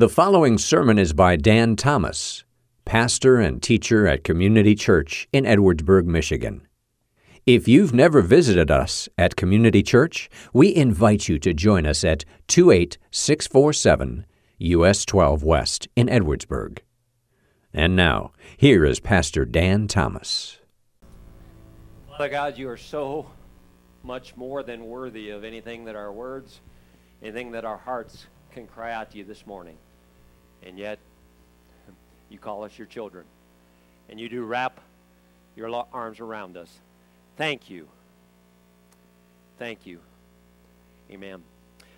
The following sermon is by Dan Thomas, pastor and teacher at Community Church in Edwardsburg, Michigan. If you've never visited us at Community Church, we invite you to join us at 28647 US 12 West in Edwardsburg. And now, here is Pastor Dan Thomas. Father God, you are so much more than worthy of anything that our words, anything that our hearts can cry out to you this morning. And yet, you call us your children. And you do wrap your arms around us. Thank you. Thank you. Amen.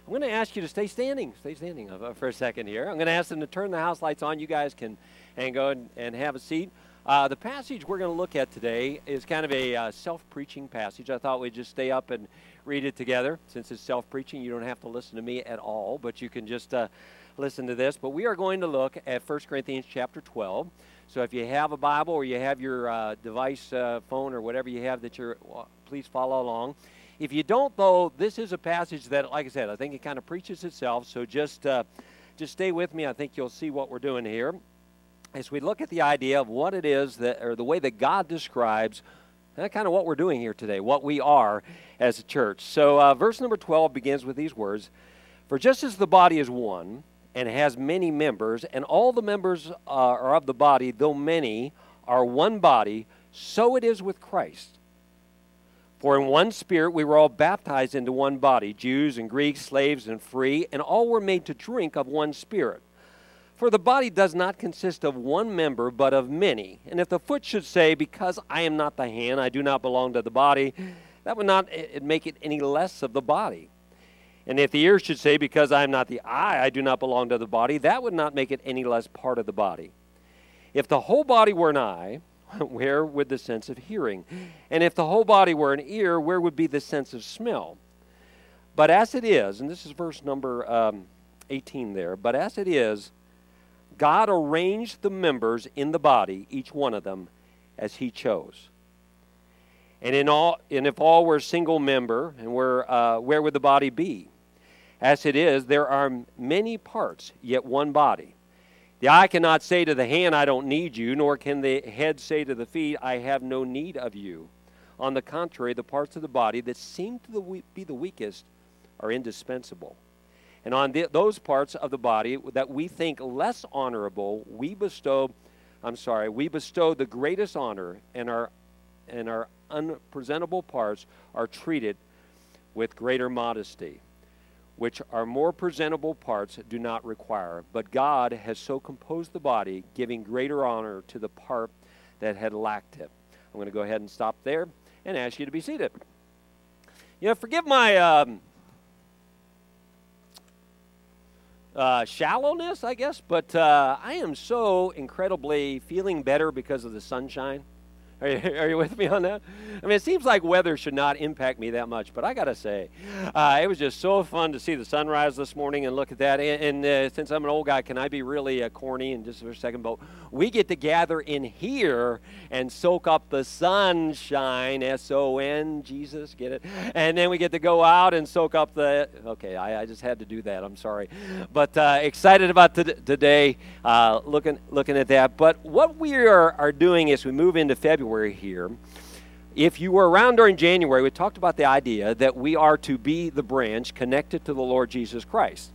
I'm going to ask you to stay standing. Stay standing uh, for a second here. I'm going to ask them to turn the house lights on. You guys can and go and, and have a seat. Uh, the passage we're going to look at today is kind of a uh, self preaching passage. I thought we'd just stay up and read it together. Since it's self preaching, you don't have to listen to me at all, but you can just uh, listen to this. But we are going to look at 1 Corinthians chapter 12. So if you have a Bible or you have your uh, device, uh, phone, or whatever you have that you're, well, please follow along. If you don't, though, this is a passage that, like I said, I think it kind of preaches itself. So just, uh, just stay with me. I think you'll see what we're doing here as we look at the idea of what it is that, or the way that God describes uh, kind of what we're doing here today, what we are as a church. So, uh, verse number 12 begins with these words For just as the body is one and has many members, and all the members uh, are of the body, though many, are one body, so it is with Christ. For in one spirit we were all baptized into one body, Jews and Greeks, slaves and free, and all were made to drink of one spirit. For the body does not consist of one member, but of many. And if the foot should say, Because I am not the hand, I do not belong to the body, that would not make it any less of the body. And if the ear should say, Because I am not the eye, I do not belong to the body, that would not make it any less part of the body. If the whole body were an eye, where would the sense of hearing? And if the whole body were an ear, where would be the sense of smell? But as it is, and this is verse number um, 18 there, but as it is, God arranged the members in the body, each one of them, as He chose. And in all, and if all were a single member, and where, uh, where would the body be? As it is, there are many parts, yet one body. The eye cannot say to the hand, I don't need you, nor can the head say to the feet, I have no need of you. On the contrary, the parts of the body that seem to be the weakest are indispensable. And on the, those parts of the body that we think less honorable, we bestow, I'm sorry, we bestow the greatest honor, and our, and our unpresentable parts are treated with greater modesty, which our more presentable parts do not require. But God has so composed the body, giving greater honor to the part that had lacked it. I'm going to go ahead and stop there and ask you to be seated. You know, forgive my. Um, uh, shallowness, I guess, but uh, I am so incredibly feeling better because of the sunshine. Are you, are you with me on that? I mean, it seems like weather should not impact me that much, but I got to say, uh, it was just so fun to see the sunrise this morning and look at that. And, and uh, since I'm an old guy, can I be really uh, corny in just for a second? But we get to gather in here and soak up the sunshine, S O N, Jesus, get it? And then we get to go out and soak up the. Okay, I, I just had to do that. I'm sorry. But uh, excited about today, uh, looking, looking at that. But what we are, are doing as we move into February, January here. If you were around during January, we talked about the idea that we are to be the branch connected to the Lord Jesus Christ.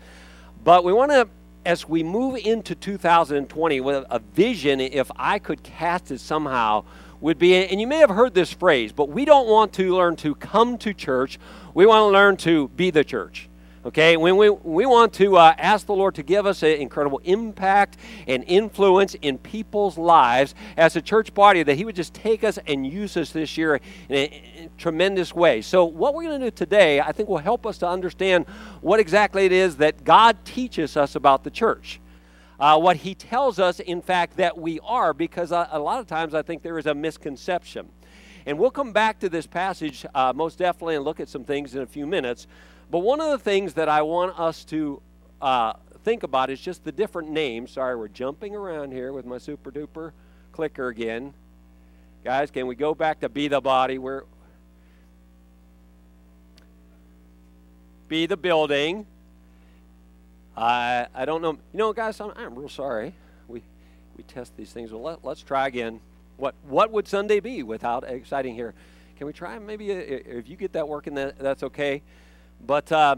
But we want to, as we move into 2020, with a vision, if I could cast it somehow, would be, and you may have heard this phrase, but we don't want to learn to come to church. We want to learn to be the church. Okay, when we, we want to uh, ask the Lord to give us an incredible impact and influence in people's lives as a church body, that He would just take us and use us this year in a, in a tremendous way. So, what we're going to do today, I think, will help us to understand what exactly it is that God teaches us about the church. Uh, what He tells us, in fact, that we are, because a, a lot of times I think there is a misconception. And we'll come back to this passage uh, most definitely and look at some things in a few minutes. But one of the things that I want us to uh, think about is just the different names. Sorry, we're jumping around here with my super duper clicker again. Guys, can we go back to be the body? Where be the building. I I don't know. You know, guys, I'm, I'm real sorry. We we test these things. Well, let, let's try again. What what would Sunday be without exciting here? Can we try? Maybe uh, if you get that working, that, that's okay. But uh,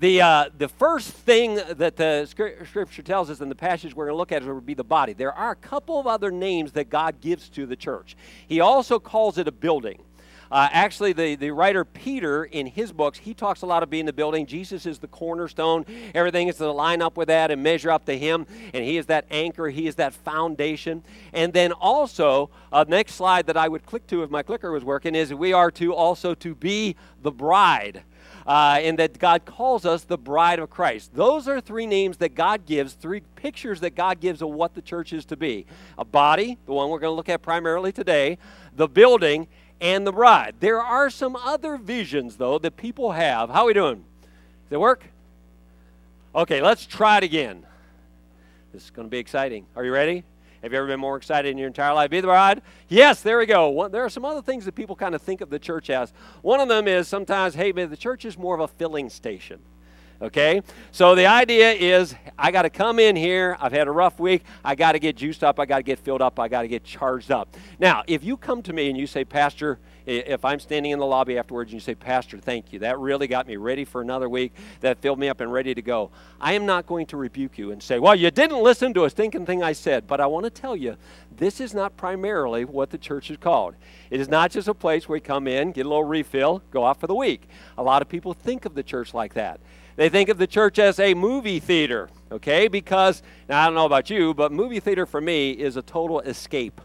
the, uh, the first thing that the scripture tells us in the passage we're going to look at is would be the body. There are a couple of other names that God gives to the church. He also calls it a building. Uh, actually, the, the writer Peter, in his books, he talks a lot of being the building. Jesus is the cornerstone. Everything is to line up with that and measure up to him. And he is that anchor, he is that foundation. And then also, uh, next slide that I would click to if my clicker was working is we are to also to be the bride uh, and that God calls us the bride of Christ. Those are three names that God gives, three pictures that God gives of what the church is to be a body, the one we're going to look at primarily today, the building, and the bride. There are some other visions, though, that people have. How are we doing? Does it work? Okay, let's try it again. This is going to be exciting. Are you ready? Have you ever been more excited in your entire life? Be the bride? Yes, there we go. One, there are some other things that people kind of think of the church as. One of them is sometimes, hey, man, the church is more of a filling station. Okay? So the idea is I got to come in here. I've had a rough week. I got to get juiced up. I got to get filled up. I got to get charged up. Now, if you come to me and you say, Pastor, if I'm standing in the lobby afterwards and you say, Pastor, thank you, that really got me ready for another week, that filled me up and ready to go, I am not going to rebuke you and say, Well, you didn't listen to a stinking thing I said. But I want to tell you, this is not primarily what the church is called. It is not just a place where we come in, get a little refill, go out for the week. A lot of people think of the church like that. They think of the church as a movie theater, okay? Because, now I don't know about you, but movie theater for me is a total escape.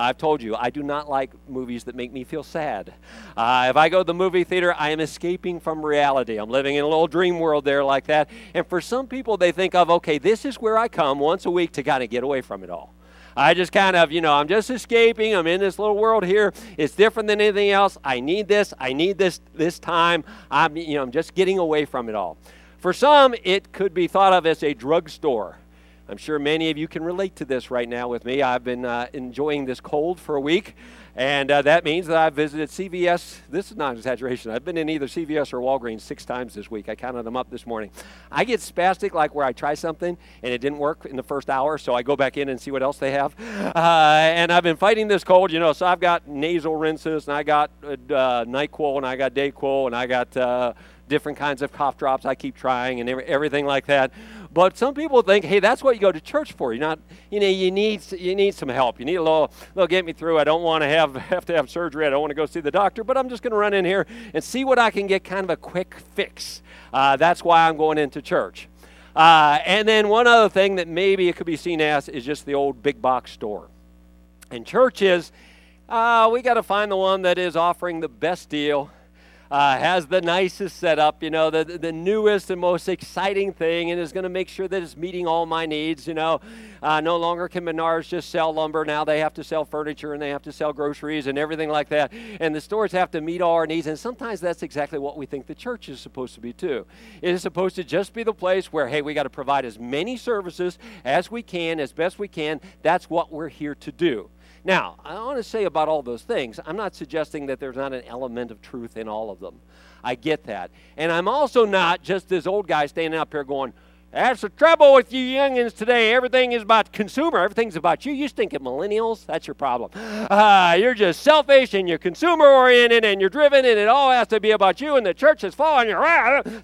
I've told you, I do not like movies that make me feel sad. Uh, if I go to the movie theater, I am escaping from reality. I'm living in a little dream world there like that. And for some people, they think of, okay, this is where I come once a week to kind of get away from it all. I just kind of, you know, I'm just escaping. I'm in this little world here. It's different than anything else. I need this. I need this this time. I'm, you know, I'm just getting away from it all. For some, it could be thought of as a drugstore. I'm sure many of you can relate to this right now with me. I've been uh, enjoying this cold for a week, and uh, that means that I've visited CVS. This is not an exaggeration. I've been in either CVS or Walgreens six times this week. I counted them up this morning. I get spastic, like where I try something and it didn't work in the first hour, so I go back in and see what else they have. Uh, and I've been fighting this cold, you know, so I've got nasal rinses, and I got uh, NyQuil, and I got Dayquil, and I got uh, different kinds of cough drops I keep trying and everything like that. But some people think, hey, that's what you go to church for. You're not, you know, you need you need some help. You need a little, little get me through. I don't want to have have to have surgery. I don't want to go see the doctor, but I'm just going to run in here and see what I can get, kind of a quick fix. Uh, that's why I'm going into church. Uh, and then one other thing that maybe it could be seen as is just the old big box store. And churches, uh, we got to find the one that is offering the best deal uh, has the nicest setup, you know, the, the newest and most exciting thing, and is going to make sure that it's meeting all my needs. You know, uh, no longer can Menards just sell lumber. Now they have to sell furniture and they have to sell groceries and everything like that. And the stores have to meet all our needs. And sometimes that's exactly what we think the church is supposed to be, too. It is supposed to just be the place where, hey, we got to provide as many services as we can, as best we can. That's what we're here to do. Now, I want to say about all those things, I'm not suggesting that there's not an element of truth in all of them. I get that. And I'm also not just this old guy standing up here going, that's the trouble with you youngins today. Everything is about consumer. Everything's about you. You stink at millennials. That's your problem. Uh, you're just selfish and you're consumer oriented and you're driven and it all has to be about you and the church is falling.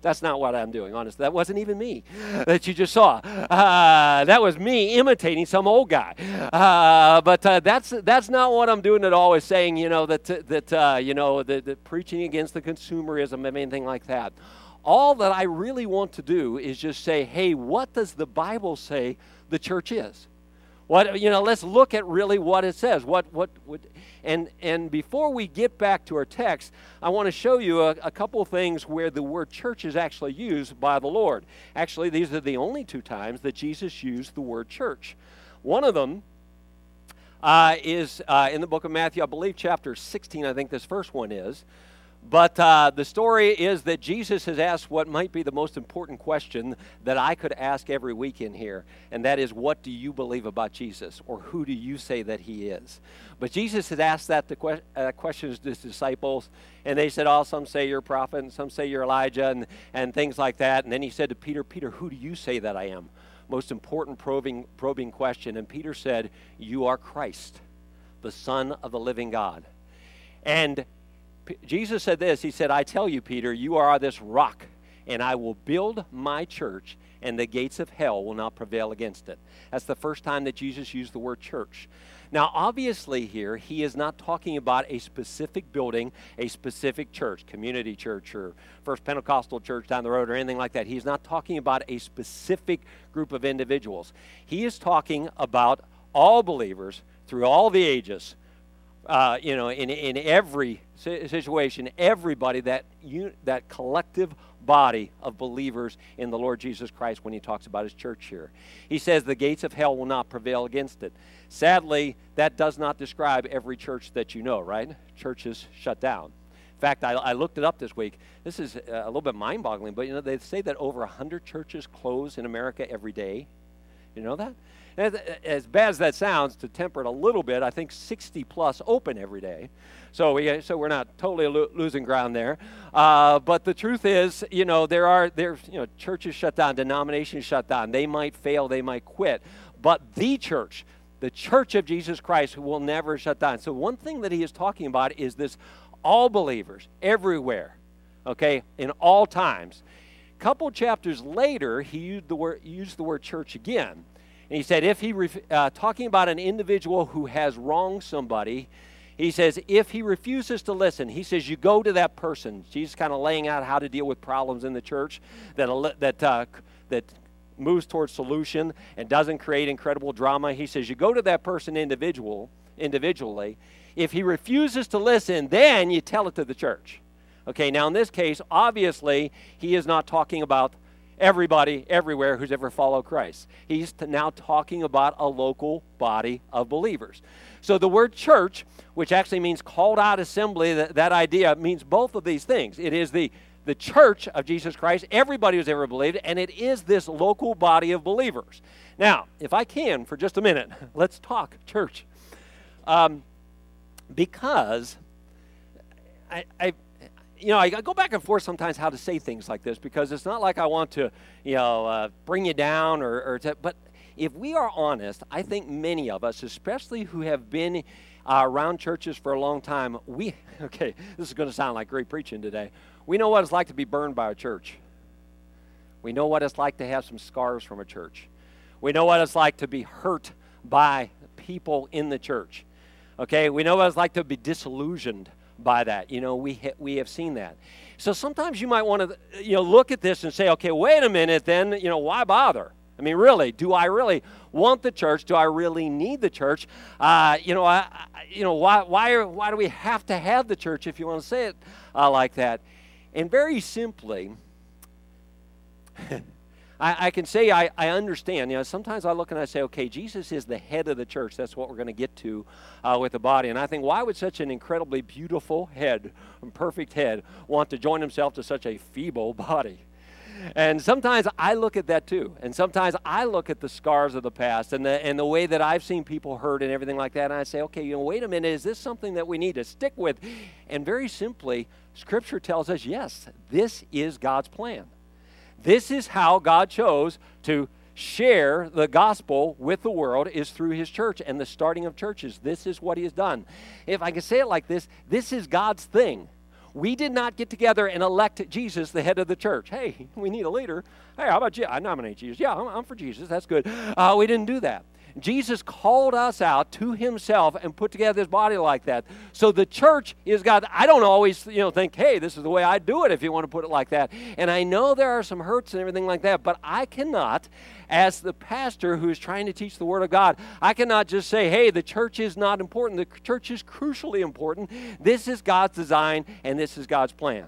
That's not what I'm doing, honestly. That wasn't even me that you just saw. Uh, that was me imitating some old guy. Uh, but that's that's not what I'm doing at all. Is saying you know that that uh, you know that, that preaching against the consumerism and anything like that all that I really want to do is just say, hey, what does the Bible say the church is? What you know, let's look at really what it says. What what would and and before we get back to our text, I want to show you a, a couple things where the word church is actually used by the Lord. Actually, these are the only two times that Jesus used the word church. One of them uh, is uh, in the book of Matthew, I believe, chapter 16. I think this first one is. But uh, the story is that Jesus has asked what might be the most important question that I could ask every week in here, and that is, What do you believe about Jesus? Or who do you say that he is? But Jesus has asked that the que- uh, questions to his disciples, and they said, Oh, some say you're a prophet, and some say you're Elijah, and, and things like that. And then he said to Peter, Peter, who do you say that I am? Most important probing, probing question. And Peter said, You are Christ, the Son of the living God. And Jesus said this He said, I tell you, Peter, you are this rock, and I will build my church, and the gates of hell will not prevail against it. That's the first time that Jesus used the word church. Now, obviously, here, he is not talking about a specific building, a specific church, community church, or First Pentecostal church down the road, or anything like that. He's not talking about a specific group of individuals. He is talking about all believers through all the ages uh, you know, in, in every situation, everybody, that, you, that collective body of believers in the Lord Jesus Christ when he talks about his church here. He says the gates of hell will not prevail against it. Sadly, that does not describe every church that you know, right? Churches shut down. In fact, I, I looked it up this week. This is a little bit mind boggling, but you know, they say that over 100 churches close in America every day. You know that? As, bad as that sounds, to temper it a little bit, I think 60 plus open every day. So, we, so we're not totally lo- losing ground there. Uh, but the truth is, you know, there are there, you know, churches shut down, denominations shut down. They might fail, they might quit. But the church, the church of Jesus Christ, will never shut down. So, one thing that he is talking about is this all believers, everywhere, okay, in all times. Couple chapters later, he used the word, used the word church again. And he said, if he, uh, talking about an individual who has wronged somebody, he says, if he refuses to listen, he says, you go to that person. Jesus kind of laying out how to deal with problems in the church that, that, uh, that moves towards solution and doesn't create incredible drama. He says, you go to that person individual, individually. If he refuses to listen, then you tell it to the church. Okay, now in this case, obviously, he is not talking about everybody everywhere who's ever followed Christ. He's now talking about a local body of believers. So the word church, which actually means called out assembly, that, that idea means both of these things. It is the the church of Jesus Christ, everybody who's ever believed, and it is this local body of believers. Now, if I can, for just a minute, let's talk church. Um, because I, I, you know, I go back and forth sometimes how to say things like this because it's not like I want to, you know, uh, bring you down or, or to, but if we are honest, I think many of us, especially who have been uh, around churches for a long time, we, okay, this is going to sound like great preaching today. We know what it's like to be burned by a church. We know what it's like to have some scars from a church. We know what it's like to be hurt by people in the church. Okay, we know what it's like to be disillusioned by that. You know, we, ha- we have seen that. So sometimes you might want to, you know, look at this and say, okay, wait a minute, then, you know, why bother? I mean, really, do I really want the church? Do I really need the church? Uh, you know, I, I, you know, why, why, why do we have to have the church if you want to say it uh, like that? And very simply, I, I, can say I, I, understand. You know, sometimes I look and I say, okay, Jesus is the head of the church. That's what we're going to get to uh, with the body. And I think, why would such an incredibly beautiful head, perfect head, want to join himself to such a feeble body? And sometimes I look at that too. And sometimes I look at the scars of the past and the, and the way that I've seen people hurt and everything like that. And I say, okay, you know, wait a minute, is this something that we need to stick with? And very simply, Scripture tells us, yes, this is God's plan. This is how God chose to share the gospel with the world is through his church and the starting of churches. This is what he has done. If I can say it like this, this is God's thing. We did not get together and elect Jesus the head of the church. Hey, we need a leader. Hey, how about you? I nominate Jesus. Yeah, I'm, I'm for Jesus. That's good. Uh, we didn't do that. Jesus called us out to himself and put together his body like that. So the church is God. I don't always, you know, think, hey, this is the way I do it if you want to put it like that. And I know there are some hurts and everything like that, but I cannot, as the pastor who is trying to teach the Word of God, I cannot just say, hey, the church is not important. The church is crucially important. This is God's design and this is God's plan.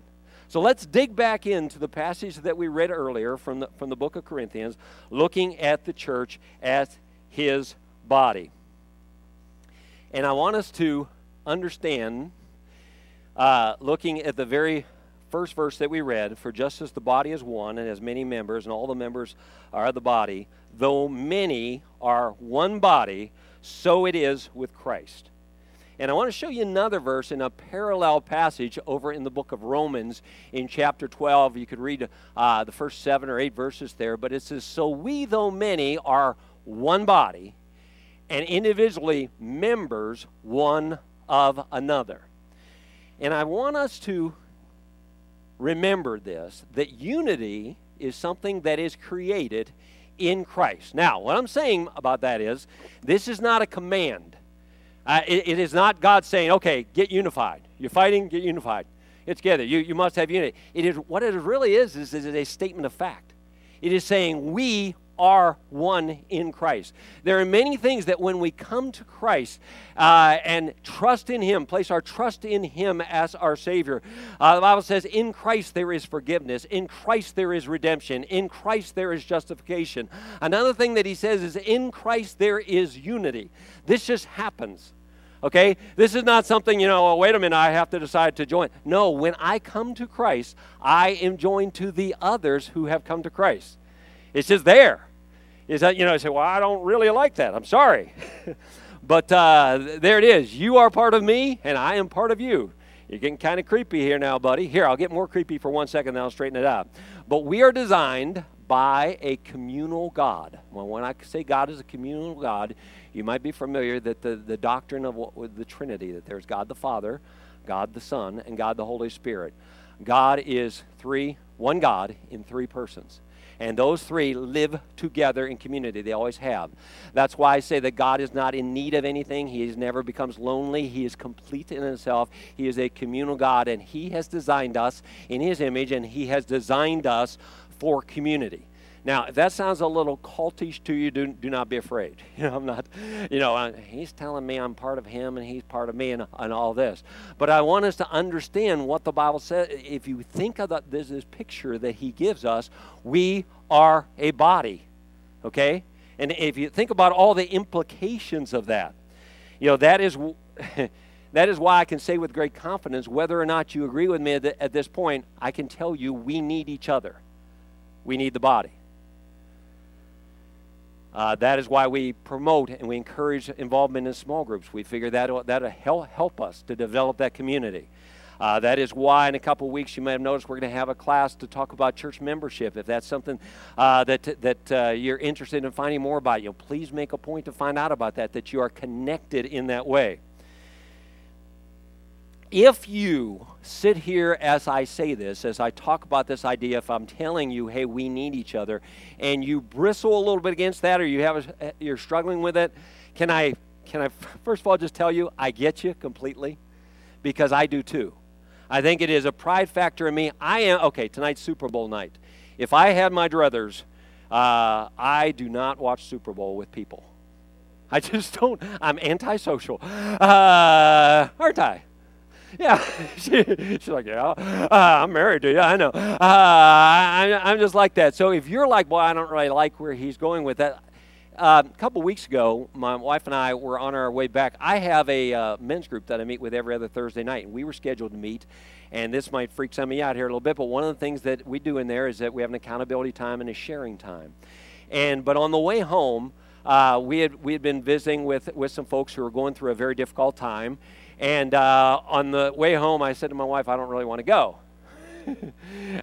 So let's dig back into the passage that we read earlier from the, from the book of Corinthians, looking at the church as his body. And I want us to understand uh, looking at the very first verse that we read For just as the body is one and has many members, and all the members are the body, though many are one body, so it is with Christ. And I want to show you another verse in a parallel passage over in the book of Romans in chapter 12. You could read uh, the first seven or eight verses there, but it says, So we, though many, are one body and individually members one of another. And I want us to remember this that unity is something that is created in Christ. Now, what I'm saying about that is this is not a command. Uh, it, it is not God saying, okay, get unified. You're fighting, get unified. Get together. You, you must have unity. It is, what it really is, is, is a statement of fact. It is saying we are one in Christ. There are many things that when we come to Christ uh, and trust in Him, place our trust in Him as our Savior, uh, the Bible says, in Christ there is forgiveness, in Christ there is redemption, in Christ there is justification. Another thing that He says is, in Christ there is unity. This just happens. Okay? This is not something, you know, oh, wait a minute, I have to decide to join. No, when I come to Christ, I am joined to the others who have come to Christ. It's just there. Is that, you know, I say, well, I don't really like that. I'm sorry. but uh, there it is. You are part of me, and I am part of you. You're getting kind of creepy here now, buddy. Here, I'll get more creepy for one second, then I'll straighten it out. But we are designed by a communal God. Well, when I say God is a communal God, you might be familiar that the, the doctrine of what, the Trinity, that there's God the Father, God the Son, and God the Holy Spirit. God is three, one God in three persons. And those three live together in community. They always have. That's why I say that God is not in need of anything. He never becomes lonely. He is complete in himself. He is a communal God, and He has designed us in His image, and He has designed us for community. Now, if that sounds a little cultish to you, do, do not be afraid. You know, I'm not, you know, uh, he's telling me I'm part of him and he's part of me and, and all this. But I want us to understand what the Bible says. If you think of the, this, this picture that he gives us, we are a body, okay? And if you think about all the implications of that, you know, that is. that is why I can say with great confidence, whether or not you agree with me at this point, I can tell you we need each other. We need the body. Uh, that is why we promote and we encourage involvement in small groups. We figure that that'll help, help us to develop that community. Uh, that is why in a couple weeks you may have noticed we're going to have a class to talk about church membership. If that's something uh, that that uh, you're interested in finding more about, you know, please make a point to find out about that. That you are connected in that way if you sit here as I say this, as I talk about this idea, if I'm telling you, hey, we need each other, and you bristle a little bit against that, or you have a, you're struggling with it, can I can I first of all just tell you I get you completely, because I do too. I think it is a pride factor in me. I am okay. Tonight's Super Bowl night. If I had my druthers, uh, I do not watch Super Bowl with people. I just don't. I'm antisocial, uh, aren't I? yeah. she, she's like, yeah, uh, I'm married to you. I know. Uh, I, I'm just like that. So if you're like, well, I don't really like where he's going with that. Uh, a couple weeks ago, my wife and I were on our way back. I have a uh, men's group that I meet with every other Thursday night, and we were scheduled to meet. And this might freak some of you out here a little bit, but one of the things that we do in there is that we have an accountability time and a sharing time. And but on the way home, uh, we had we had been visiting with with some folks who were going through a very difficult time, and uh, on the way home, I said to my wife, I don't really want to go. uh,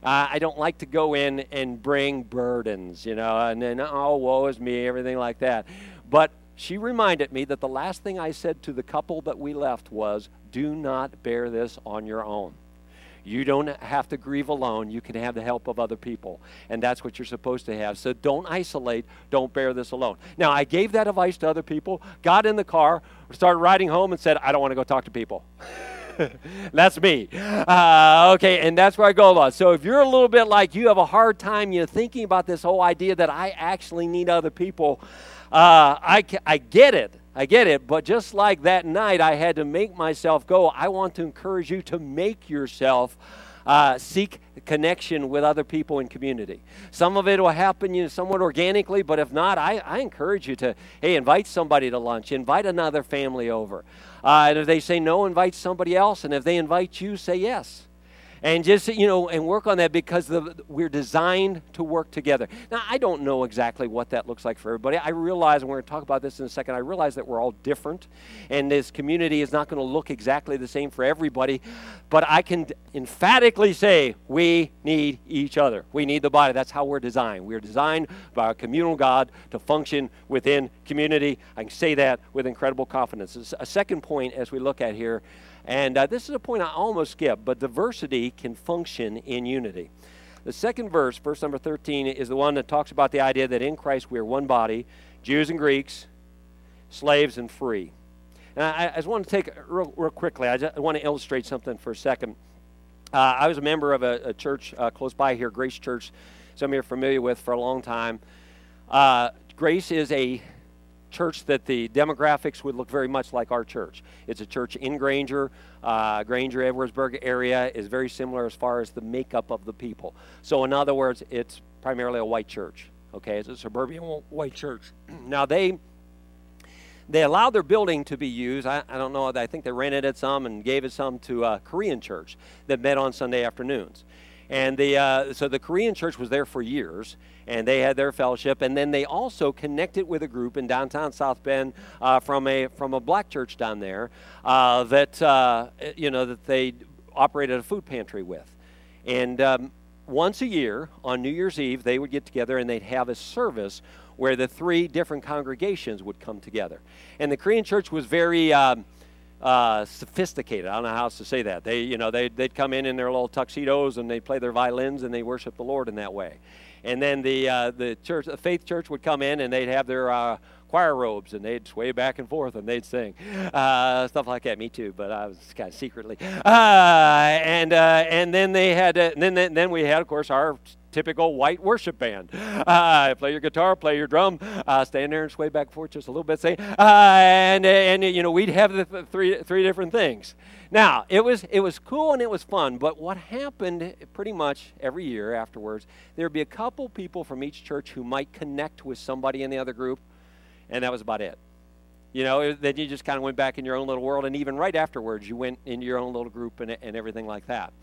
I don't like to go in and bring burdens, you know, and then, oh, woe is me, everything like that. But she reminded me that the last thing I said to the couple that we left was, do not bear this on your own. You don't have to grieve alone. You can have the help of other people. And that's what you're supposed to have. So don't isolate. Don't bear this alone. Now, I gave that advice to other people, got in the car, started riding home, and said, I don't want to go talk to people. that's me. Uh, okay, and that's where I go a lot. So if you're a little bit like you have a hard time, you know, thinking about this whole idea that I actually need other people, uh, I, I get it. I get it, but just like that night, I had to make myself go. I want to encourage you to make yourself uh, seek connection with other people in community. Some of it will happen you know, somewhat organically, but if not, I, I encourage you to, hey, invite somebody to lunch, invite another family over. Uh, and if they say no, invite somebody else. And if they invite you, say yes and just you know and work on that because the, we're designed to work together. Now i don't know exactly what that looks like for everybody. I realize and we're going to talk about this in a second i realize that we're all different and this community is not going to look exactly the same for everybody but i can emphatically say we need each other. We need the body. That's how we're designed. We're designed by a communal god to function within community. I can say that with incredible confidence. A second point as we look at here and uh, this is a point I almost skipped, but diversity can function in unity. The second verse, verse number 13, is the one that talks about the idea that in Christ we are one body, Jews and Greeks, slaves and free. And I, I just want to take real, real quickly, I, just, I want to illustrate something for a second. Uh, I was a member of a, a church uh, close by here, Grace Church, some of you are familiar with for a long time. Uh, Grace is a church that the demographics would look very much like our church. It's a church in Granger. Uh, Granger, Edwardsburg area is very similar as far as the makeup of the people. So, in other words, it's primarily a white church. Okay, it's a suburban white church. now, they they allowed their building to be used. I, I, don't know. I think they rented it some and gave it some to a Korean church that met on Sunday afternoons. And the, uh, so the Korean church was there for years, and they had their fellowship. And then they also connected with a group in downtown South Bend uh, from, a, from a black church down there uh, that, uh, you know, that they operated a food pantry with. And um, once a year, on New Year's Eve, they would get together and they'd have a service where the three different congregations would come together. And the Korean church was very... Um, uh, sophisticated. I don't know how else to say that. They, you know, they, they'd come in in their little tuxedos and they'd play their violins and they worship the Lord in that way. And then the, uh, the church, the faith church would come in and they'd have their uh, choir robes and they'd sway back and forth and they'd sing uh, stuff like that. Me too, but I was kind of secretly. Uh, and uh, and then they had uh, then then we had of course our typical white worship band. Uh, play your guitar, play your drum, uh, stand there and sway back and forth just a little bit, say, uh, and and you know we'd have the three three different things. Now it was it was cool and it was fun, but what happened pretty much every year afterwards, there'd be a couple people from each church who might connect with somebody in the other group, and that was about it. You know, then you just kind of went back in your own little world, and even right afterwards, you went into your own little group and, and everything like that.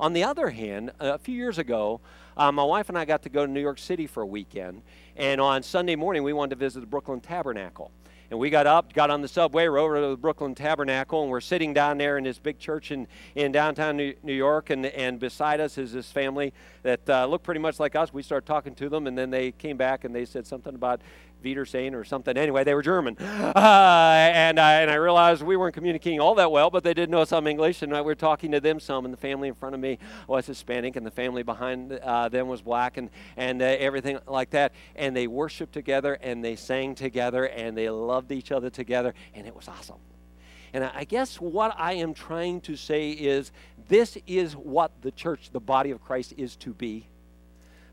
On the other hand, a few years ago, uh, my wife and I got to go to New York City for a weekend, and on Sunday morning we wanted to visit the Brooklyn Tabernacle. And we got up, got on the subway, rode over to the Brooklyn Tabernacle, and we're sitting down there in this big church in, in downtown New, New York. And, and beside us is this family that uh, looked pretty much like us. We started talking to them, and then they came back and they said something about Wiedersehen or something. Anyway, they were German. Uh, and, I, and I realized we weren't communicating all that well, but they did know some English, and we were talking to them some. And the family in front of me was Hispanic, and the family behind uh, them was black, and, and uh, everything like that. And they worshiped together, and they sang together, and they loved each other together, and it was awesome. And I guess what I am trying to say is this is what the church, the body of Christ, is to be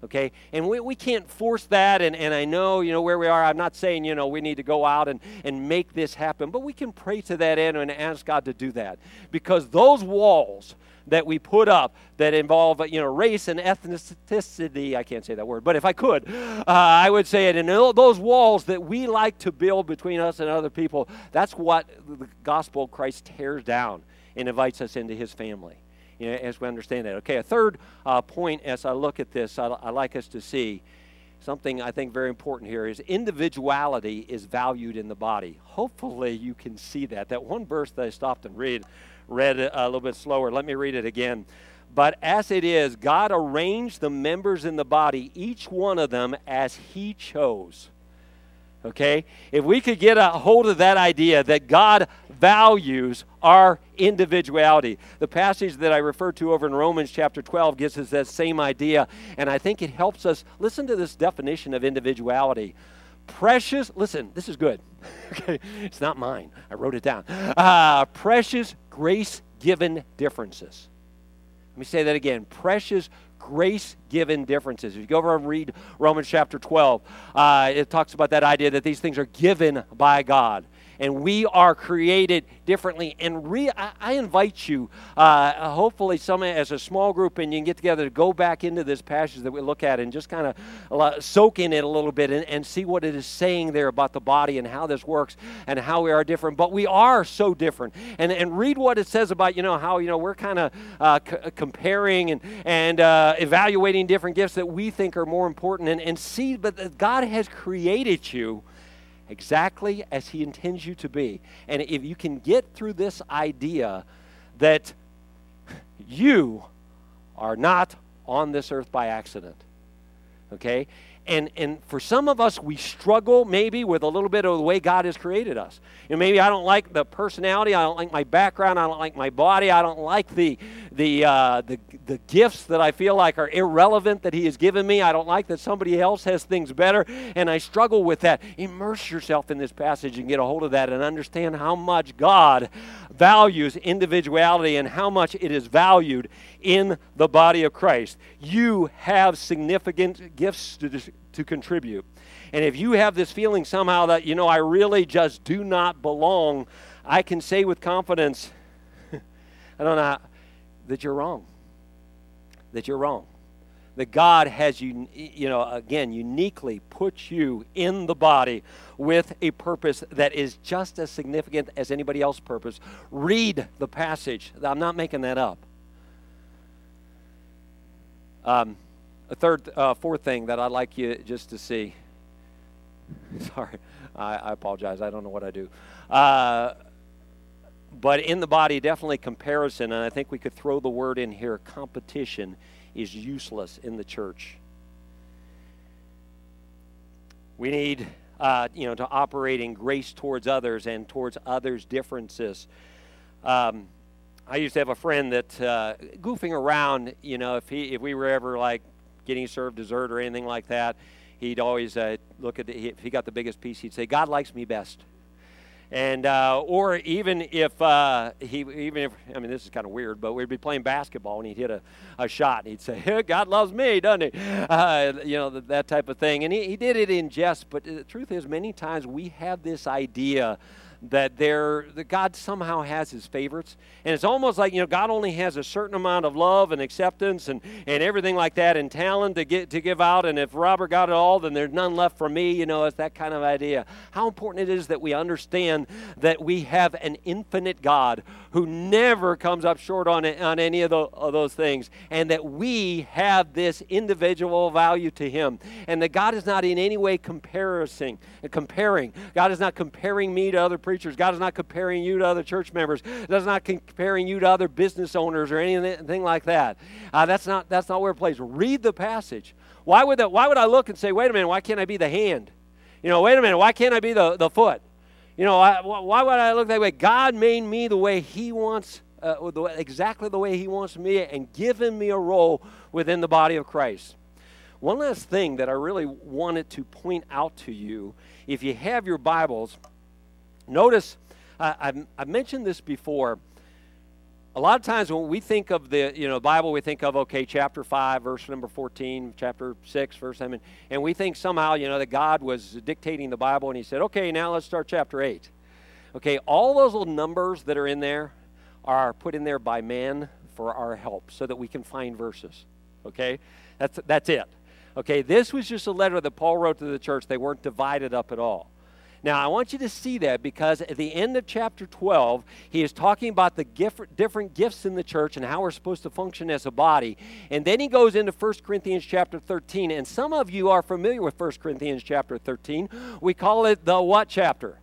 okay? And we, we can't force that and, and i know you know where we are. I'm not saying you know we need to go out and, and make this happen but we can pray to that end and ask god to do that. Because those walls that we put up that involve you know race and ethnicity i can't say that word but if i could uh, i would say it. And those walls that we like to build between us and other people that's what the gospel of christ tears down and invites us into his family you know, as we understand that. Okay, a third uh, point as I look at this, I, I like us to see something I think very important here is individuality is valued in the body. Hopefully, you can see that. That one verse that I stopped and read, read a little bit slower. Let me read it again. But as it is, God arranged the members in the body, each one of them as He chose. Okay? If we could get a hold of that idea that God values our individuality. The passage that I referred to over in Romans chapter 12 gives us that same idea, and I think it helps us listen to this definition of individuality. Precious, listen, this is good. okay, it's not mine. I wrote it down. Uh, precious grace given differences. Let me say that again. Precious grace given differences. If you go over and read Romans chapter 12, uh, it talks about that idea that these things are given by God. And we are created differently. And re- I, I invite you, uh, hopefully, some as a small group, and you can get together to go back into this passage that we look at and just kind of soak in it a little bit and, and see what it is saying there about the body and how this works and how we are different. But we are so different. And and read what it says about you know how you know we're kind of uh, c- comparing and and uh, evaluating different gifts that we think are more important and, and see, but God has created you exactly as He intends you to be. And if you can get through this idea that you are not on this earth by accident, okay? And, and for some of us, we struggle maybe with a little bit of the way God has created us. And maybe I don't like the personality, I don't like my background, I don't like my body, I don't like the, the, uh, the, the gifts that I feel like are irrelevant that He has given me. I don't like that somebody else has things better, and I struggle with that. Immerse yourself in this passage and get a hold of that and understand how much God values individuality and how much it is valued in the body of Christ. You have significant gifts to, to contribute. And if you have this feeling somehow that, you know, I really just do not belong, I can say with confidence, I don't know, that you're wrong. That you're wrong. That God has, you, you know, again, uniquely put you in the body with a purpose that is just as significant as anybody else's purpose. Read the passage. I'm not making that up. Um, a third, uh, fourth thing that I'd like you just to see. Sorry, I, I, apologize. I don't know what I do. Uh, but in the body, definitely comparison, and I think we could throw the word in here competition is useless in the church. We need, uh, you know, to operate in grace towards others and towards others' differences. Um, I used to have a friend that uh, goofing around, you know, if he if we were ever like getting served dessert or anything like that, he'd always uh, look at the, if he got the biggest piece, he'd say, "God likes me best." And uh, or even if uh, he even if I mean this is kind of weird, but we'd be playing basketball and he'd hit a, a shot and he'd say, "God loves me, doesn't he?" Uh, you know that, that type of thing. And he, he did it in jest, but the truth is, many times we have this idea that there that God somehow has his favorites. And it's almost like, you know, God only has a certain amount of love and acceptance and, and everything like that and talent to get to give out. And if Robert got it all, then there's none left for me. You know, it's that kind of idea. How important it is that we understand that we have an infinite God who never comes up short on, on any of, the, of those things, and that we have this individual value to him. And that God is not in any way comparison, comparing. God is not comparing me to other preachers. God is not comparing you to other church members. That's not comparing you to other business owners or anything like that. Uh, that's, not, that's not where it plays. Read the passage. Why would, that, why would I look and say, wait a minute, why can't I be the hand? You know, wait a minute, why can't I be the, the foot? You know, I, why would I look that way? God made me the way He wants, uh, the, exactly the way He wants me, and given me a role within the body of Christ. One last thing that I really wanted to point out to you if you have your Bibles, Notice, uh, I've, I've mentioned this before. A lot of times when we think of the you know Bible, we think of okay, chapter five, verse number fourteen, chapter six, verse seven, and we think somehow you know that God was dictating the Bible, and He said, okay, now let's start chapter eight. Okay, all those little numbers that are in there are put in there by man for our help, so that we can find verses. Okay, that's that's it. Okay, this was just a letter that Paul wrote to the church. They weren't divided up at all. Now, I want you to see that because at the end of chapter 12, he is talking about the different gifts in the church and how we're supposed to function as a body. And then he goes into 1 Corinthians chapter 13. And some of you are familiar with 1 Corinthians chapter 13. We call it the what chapter?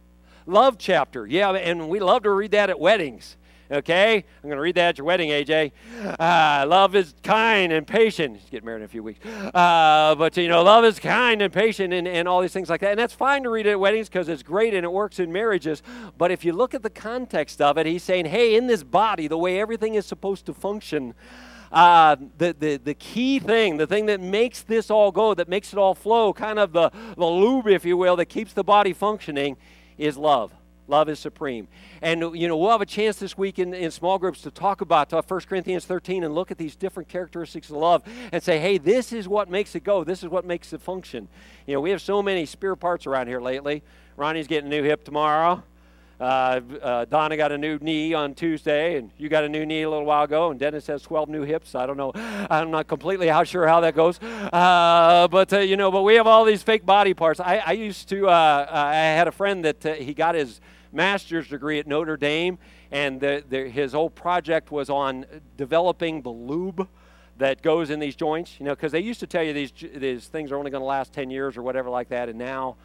Love chapter. Yeah, and we love to read that at weddings. Okay? I'm going to read that at your wedding, AJ. Uh, love is kind and patient. He's getting married in a few weeks. Uh, but, you know, love is kind and patient and, and all these things like that. And that's fine to read at weddings because it's great and it works in marriages. But if you look at the context of it, he's saying, hey, in this body, the way everything is supposed to function, uh, the, the, the key thing, the thing that makes this all go, that makes it all flow, kind of the, the lube, if you will, that keeps the body functioning, is love. Love is supreme. And, you know, we'll have a chance this week in, in small groups to talk about uh, 1 Corinthians 13 and look at these different characteristics of love and say, hey, this is what makes it go. This is what makes it function. You know, we have so many spare parts around here lately. Ronnie's getting a new hip tomorrow. Uh, uh, Donna got a new knee on Tuesday, and you got a new knee a little while ago, and Dennis has 12 new hips. I don't know. I'm not completely how sure how that goes. Uh, but, uh, you know, but we have all these fake body parts. I, I used to, uh, I had a friend that uh, he got his master's degree at Notre Dame, and the, the, his whole project was on developing the lube that goes in these joints, you know, because they used to tell you these, these things are only going to last 10 years or whatever like that, and now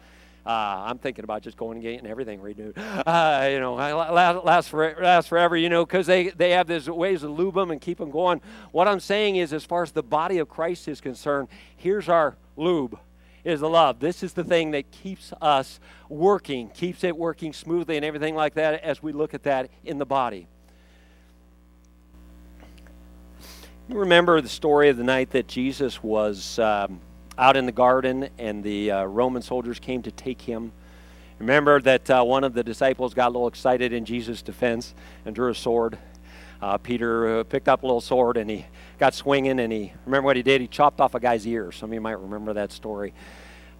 uh, I'm thinking about just going and getting everything renewed. Uh, you know, last, last, for, last forever, you know, because they, they have these ways to lube them and keep them going. What I'm saying is, as far as the body of Christ is concerned, here's our lube is the love. This is the thing that keeps us working, keeps it working smoothly and everything like that as we look at that in the body. You remember the story of the night that Jesus was um, out in the garden and the uh, Roman soldiers came to take him. Remember that uh, one of the disciples got a little excited in Jesus' defense and drew a sword. Uh, Peter uh, picked up a little sword and he got swinging and he, remember what he did? He chopped off a guy's ear. Some of you might remember that story.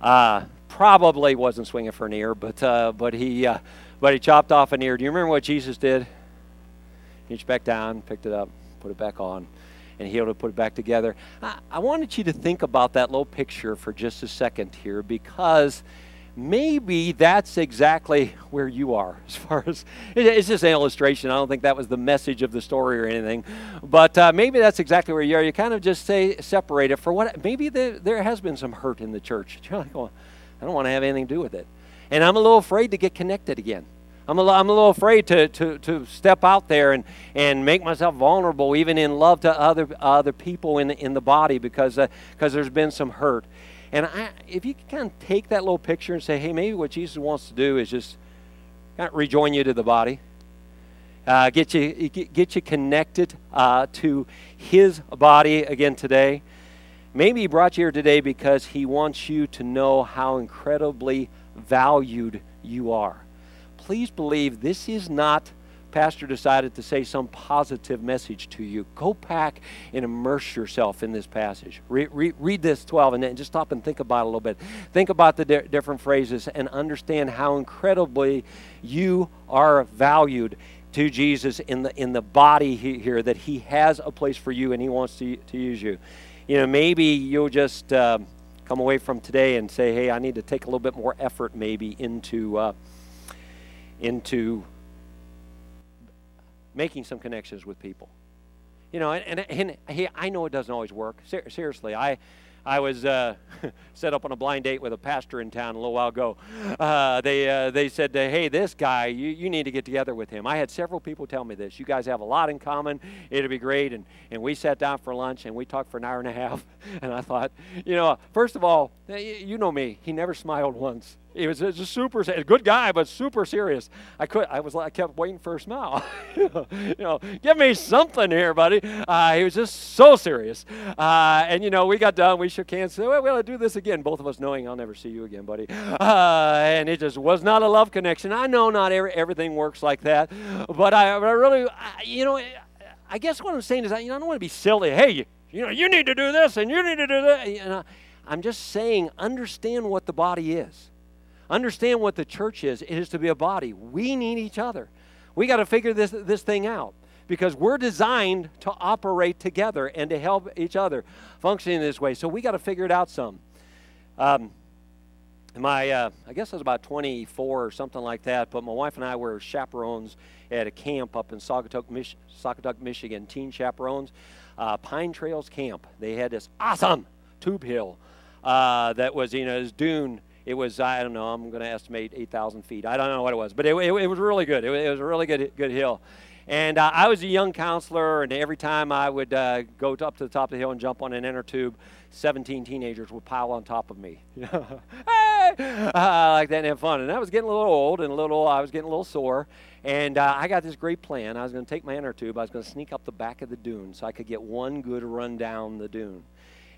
Uh, probably wasn't swinging for an ear, but, but, he, but he chopped off an ear. Do you remember what Jesus did? He reached back down, picked it up, put it back on and he'll put it back together. I, I wanted you to think about that little picture for just a second here because maybe that's exactly where you are as far as it's just an illustration. I don't think that was the message of the story or anything but uh, maybe that's exactly where you are. You kind of just say separate it for what maybe the, there has been some hurt in the church. You're like well, i don't want to have anything to do with it. And i'm a little afraid to get connected again I'm a, I'm a little afraid to, to, to step out there and, and make myself vulnerable, even in love to other, other people in the, in the body, because uh, cause there's been some hurt. And I, if you kind of take that little picture and say, hey, maybe what Jesus wants to do is just kind of rejoin you to the body, uh, get, you, get you connected uh, to His body again today. Maybe He brought you here today because He wants you to know how incredibly valued you are please believe this is not pastor decided to say some positive message to you. Go back and immerse yourself in this passage. Read, read, read this 12 and then just stop and think about it a little bit. Think about the di- different phrases and understand how incredibly you are valued to jesus in the in the body here that he has a place for you and he wants to, to use you. You know maybe you'll just uh, come away from today and say hey i need to take a little bit more effort maybe into uh, into making some connections with people. You know, and, and, and I know it doesn't always work. Ser- seriously, I, I was uh, set up on a blind date with a pastor in town a little while ago. Uh, they, uh, they said, hey, this guy, you, you need to get together with him. I had several people tell me this. You guys have a lot in common. It'll be great. And, and we sat down for lunch and we talked for an hour and a half. And I thought, you know, first of all, you know me. He never smiled once. He was a super a good guy, but super serious. I could I was I kept waiting for a smile. you know, give me something here, buddy. Uh, he was just so serious. Uh, and you know, we got done. We shook hands. Said, well, we'll do this again. Both of us knowing I'll never see you again, buddy. Uh, and it just was not a love connection. I know not every, everything works like that, but I, but I really, I, you know, I guess what I'm saying is, I, you know, I don't want to be silly. Hey, you, you know, you need to do this and you need to do that. You know, I'm just saying, understand what the body is. Understand what the church is. It is to be a body. We need each other. We got to figure this, this thing out because we're designed to operate together and to help each other functioning this way. So we got to figure it out some. Um, my, uh, I guess I was about 24 or something like that, but my wife and I were chaperones at a camp up in Saugatuck, Mich- Saugatuck Michigan, teen chaperones, uh, Pine Trails Camp. They had this awesome tube hill uh, that was, you know, this dune it was I don't know I'm going to estimate 8,000 feet. I don't know what it was, but it, it, it was really good. It, it, was a really good good hill. And uh, I was a young counselor, and every time I would uh, go up to the top of the hill and jump on an inner tube, 17 teenagers would pile on top of me. hey! Uh, like that and have fun. And I was getting a little old and a little, I was getting a little sore. And uh, I got this great plan. I was going to take my inner tube, I was going to sneak up the back of the dune so I could get one good run down the dune.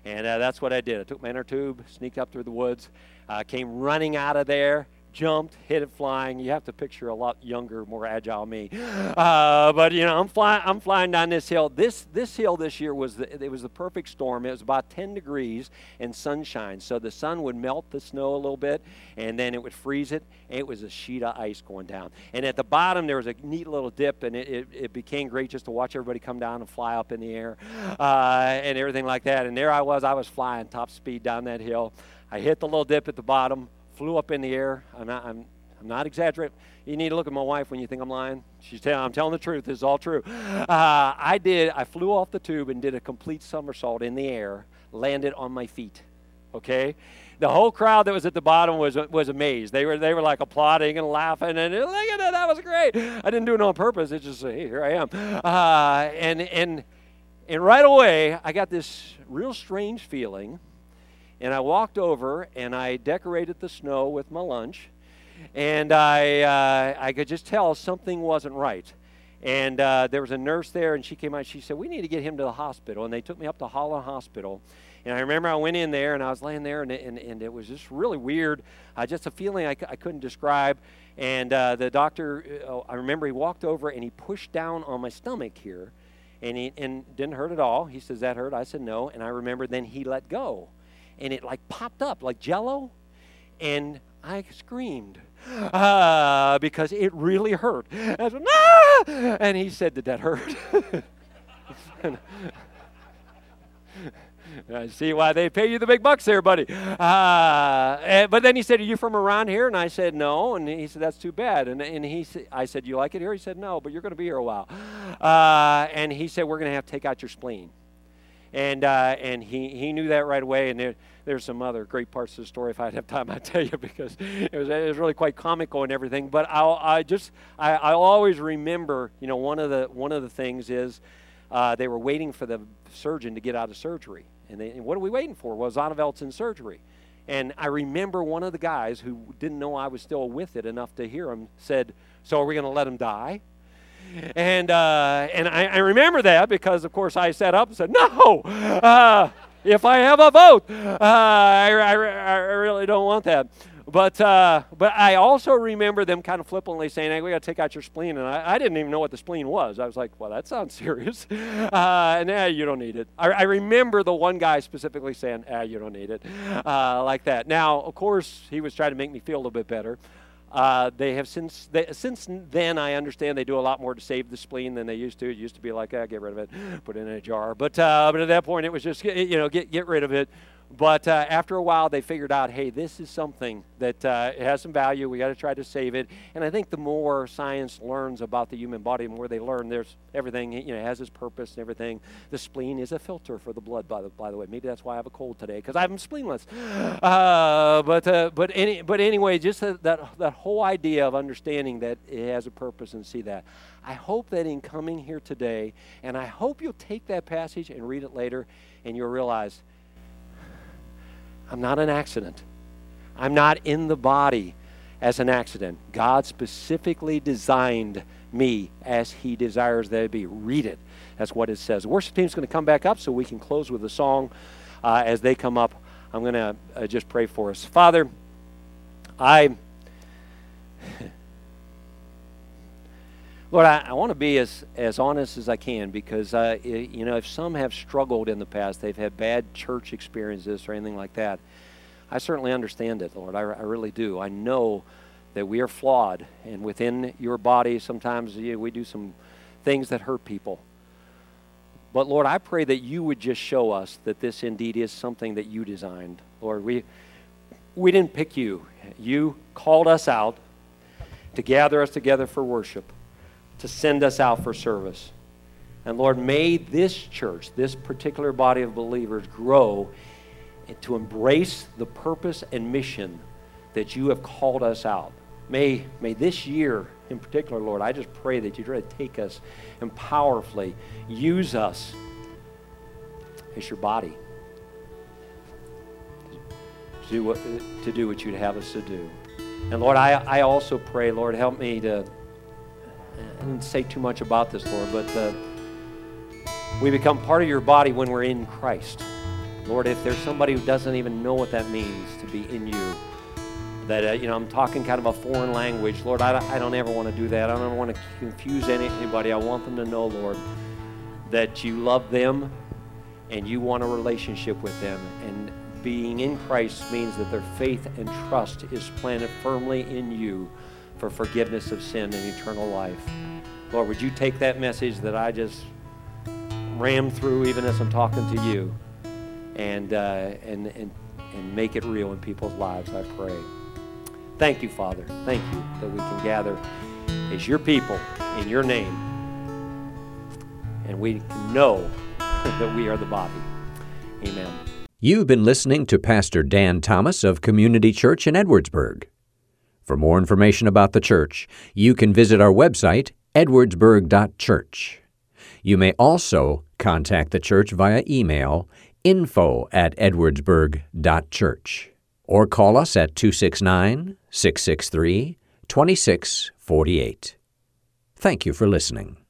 And uh, that's what I did. I took my inner tube, sneaked up through the woods, uh, came running out of there, jumped, hit it flying. You have to picture a lot younger, more agile me. Uh, but you know, I'm flying. I'm flying down this hill. This this hill this year was the, it was the perfect storm. It was about 10 degrees and sunshine, so the sun would melt the snow a little bit, and then it would freeze it. It was a sheet of ice going down. And at the bottom there was a neat little dip, and it, it, it became great just to watch everybody come down and fly up in the air uh, and everything like that. And there I was. I was flying top speed down that hill. I hit the little dip at the bottom flew up in the air. I'm not, I'm, I'm not exaggerating. You need to look at my wife when you think I'm lying. She's telling, I'm telling the truth. This is all true. Uh, I did. I flew off the tube and did a complete somersault in the air, landed on my feet. Okay, the whole crowd that was at the bottom was was amazed. They were they were like applauding and laughing and look at that, that was great. I didn't do it on purpose. It's just hey, here I am. Uh, and and and right away I got this real strange feeling and I walked over and I decorated the snow with my lunch, and I uh, I could just tell something wasn't right. And uh, there was a nurse there, and she came out. She said, "We need to get him to the hospital." And they took me up to Holland Hospital. And I remember I went in there, and I was laying there, and, and, and it was just really weird. Uh, just a feeling I, I couldn't describe. And uh, the doctor, uh, I remember he walked over and he pushed down on my stomach here, and he and didn't hurt at all. He says that hurt. I said no, and I remember then he let go and it like popped up like jello, and I screamed uh, because it really hurt. I said, ah! And he said, Did that hurt? I see why they pay you the big bucks there, buddy. Uh, and, but then he said, "Are you from around here?" And I said, "No." And he said, "That's too bad." And, and he, I said, "You like it here?" He said, "No, but you're going to be here a while." Uh, and he said, "We're going to have to take out your spleen." And uh, and he he knew that right away. And there's some other great parts of the story. If I'd have time, I'd tell you because it was, it was really quite comical and everything. But I'll, I just I, I'll always remember, you know, one of the one of the things is uh, they were waiting for the surgeon to get out of surgery, and, they, and what are we waiting for? Well, Zonneveld's in surgery. And I remember one of the guys who didn't know I was still with it enough to hear him said, "So are we going to let him die?" And uh, and I, I, remember that because, of course, I sat up and said, "No." Uh, if I have a vote. Uh, I, I, I, really don't want that. But, uh, but I also remember them kind of flippantly saying, hey, we got to take out your spleen. And I, I, didn't even know what the spleen was. I was like, well, that sounds serious. Uh, and yeah, you don't need it. I, I, remember the one guy specifically saying, ah, you don't need it, uh, like that. Now, of course, he was trying to make me feel a little bit better. Uh, they have since they, since then I understand they do a lot more to save the spleen than they used to. It used to be like, ah, get rid of it, put it in a jar. But uh, but at that point it was just you know get get rid of it. But uh, after a while, they figured out, hey, this is something that uh, has some value. We got to try to save it. And I think the more science learns about the human body, the more they learn there's everything, you know, has its purpose and everything. The spleen is a filter for the blood, by the, by the way. Maybe that's why I have a cold today, because I'm spleenless. Uh, but, uh, but, any, but anyway, just that, that, that whole idea of understanding that it has a purpose and see that. I hope that in coming here today, and I hope you'll take that passage and read it later, and you'll realize I'm not an accident. I'm not in the body as an accident. God specifically designed me as He desires that I be. Read it. That's what it says. The worship team's going to come back up so we can close with a song. Uh, as they come up, I'm going to uh, just pray for us. Father, I. Lord, I, I want to be as, as honest as I can because, uh, you know, if some have struggled in the past, they've had bad church experiences or anything like that, I certainly understand it, Lord. I, I really do. I know that we are flawed, and within your body, sometimes you know, we do some things that hurt people. But Lord, I pray that you would just show us that this indeed is something that you designed. Lord, we, we didn't pick you, you called us out to gather us together for worship to send us out for service. And Lord, may this church, this particular body of believers, grow to embrace the purpose and mission that you have called us out. May, may this year in particular, Lord, I just pray that you try to take us and powerfully use us as your body to do what, to do what you'd have us to do. And Lord, I, I also pray, Lord, help me to I didn't say too much about this, Lord, but uh, we become part of your body when we're in Christ. Lord, if there's somebody who doesn't even know what that means to be in you, that uh, you know I'm talking kind of a foreign language. Lord, I, I don't ever want to do that. I don't want to confuse any, anybody. I want them to know, Lord, that you love them and you want a relationship with them. And being in Christ means that their faith and trust is planted firmly in you for forgiveness of sin and eternal life. Lord, would you take that message that I just rammed through even as I'm talking to you and, uh, and, and, and make it real in people's lives, I pray. Thank you, Father. Thank you that we can gather as your people in your name. And we know that we are the body. Amen. You've been listening to Pastor Dan Thomas of Community Church in Edwardsburg. For more information about the church, you can visit our website, edwardsburg.church. You may also contact the church via email info at edwardsburg.church or call us at 269 663 2648. Thank you for listening.